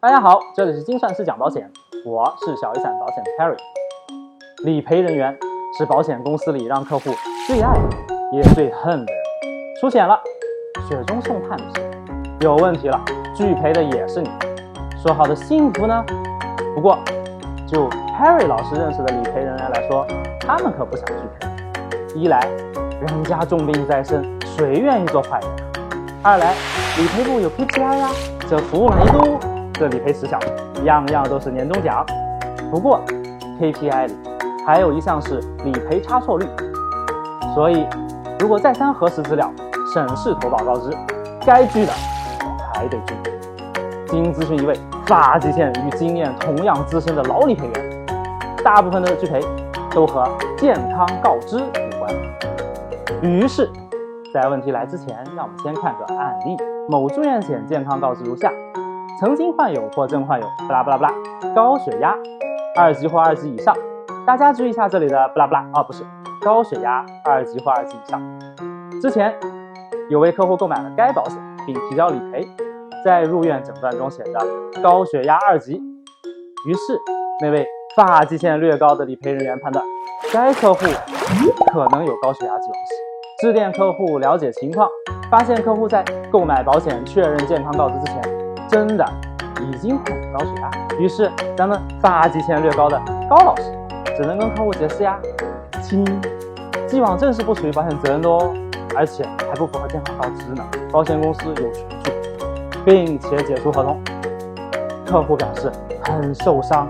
大家好，这里是精算师讲保险，我是小雨伞保险的 Harry。理赔人员是保险公司里让客户最爱也最恨的人。出险了，雪中送炭的是有问题了，拒赔的也是你。说好的幸福呢？不过，就 Harry 老师认识的理赔人员来说，他们可不想拒赔。一来，人家重病在身，谁愿意做坏人？二来，理赔部有 KPI 呀，这服务满意度，这理赔时效，样样都是年终奖。不过，KPI 里还有一项是理赔差错率，所以如果再三核实资料，审视投保告知，该拒的还得拒。经咨询一位发际线与经验同样资深的老理赔员，大部分的拒赔都和健康告知有关。于是，在问题来之前，让我们先看个案例：某住院险健康告知如下：曾经患有或正患有不拉不拉不拉高血压，二级或二级以上。大家注意一下这里的不拉不拉啊，不是高血压二级或二级以上。之前有位客户购买了该保险，并提交理赔。在入院诊断中写着高血压二级，于是那位发际线略高的理赔人员判断该客户可能有高血压既往史，致电客户了解情况，发现客户在购买保险确认健康告知之前，真的已经很高血压。于是咱们发际线略高的高老师只能跟客户解释呀，亲，既往症是不属于保险责任的哦，而且还不符合健康告知呢，保险公司有权拒。并且解除合同，客户表示很受伤。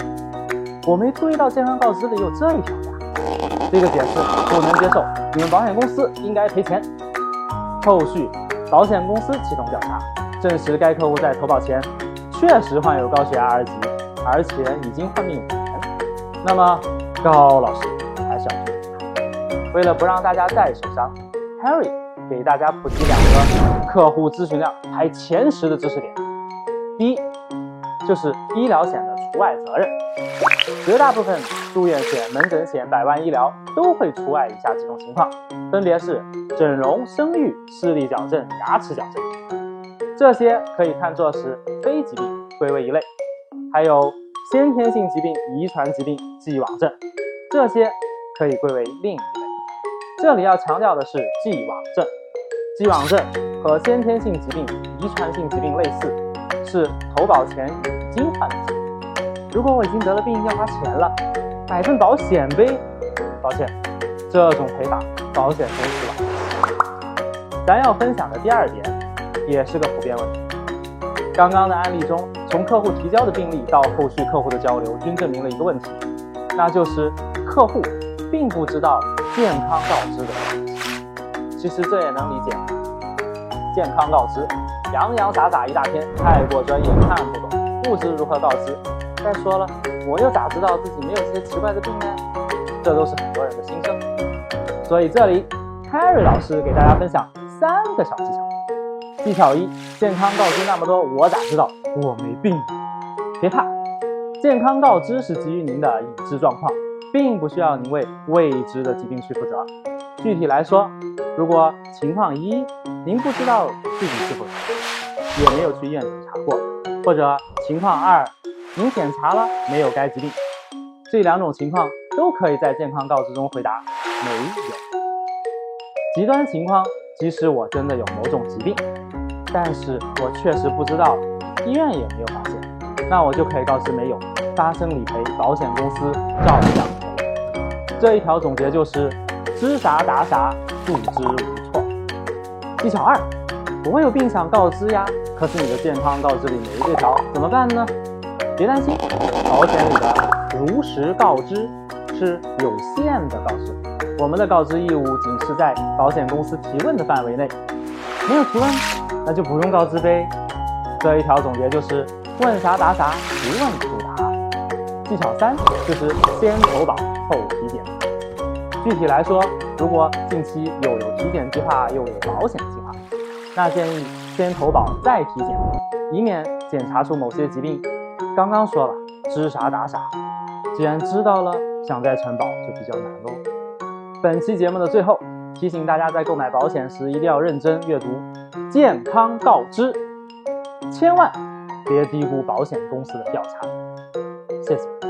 我没注意到健康告知里有这一条呀，这个解释不能接受，你们保险公司应该赔钱。后续保险公司启动调查，证实该客户在投保前确实患有高血压二级，而且已经患病五年。那么高老师还是要注意为了不让大家再受伤，Harry。给大家普及两个客户咨询量排前十的知识点。第一，就是医疗险的除外责任。绝大部分住院险、门诊险、百万医疗都会除外以下几种情况，分别是整容、生育、视力矫正、牙齿矫正。这些可以看作是非疾病，归为一类。还有先天性疾病、遗传疾病、既往症，这些可以归为另一类。这里要强调的是既往症。既往症和先天性疾病、遗传性疾病类似，是投保前已经患的疾病。如果我已经得了病要花钱了，买份保险呗。抱歉，这种赔法保险公司了。咱要分享的第二点，也是个普遍问题。刚刚的案例中，从客户提交的病例到后续客户的交流，均证明了一个问题，那就是客户并不知道健康告知的。其实这也能理解，健康告知，洋洋洒洒一大篇，太过专业，看不懂，不知如何告知。再说了，我又咋知道自己没有这些奇怪的病呢？这都是很多人的心声。所以这里，Harry 老师给大家分享三个小技巧。技巧一：健康告知那么多，我咋知道我没病？别怕，健康告知是基于您的已知状况，并不需要您为未知的疾病去负责。具体来说，如果情况一，您不知道自己是否有，也没有去医院检查过，或者情况二，您检查了没有该疾病，这两种情况都可以在健康告知中回答没有。极端情况，即使我真的有某种疾病，但是我确实不知道，医院也没有发现，那我就可以告知没有，发生理赔，保险公司照样赔。这一条总结就是。知啥答啥，不知无错。技巧二，我有病想告知呀，可是你的健康告知里没这条，怎么办呢？别担心，保险里的如实告知是有限的告知，我们的告知义务仅是在保险公司提问的范围内，没有提问，那就不用告知呗。这一条总结就是问啥答啥，不问不答。技巧三就是先投保后体检。具体来说，如果近期又有体检计划又有保险计划，那建议先投保再体检，以免检查出某些疾病。刚刚说了，知啥答啥，既然知道了，想再承保就比较难喽。本期节目的最后，提醒大家在购买保险时一定要认真阅读健康告知，千万别低估保险公司的调查。谢谢。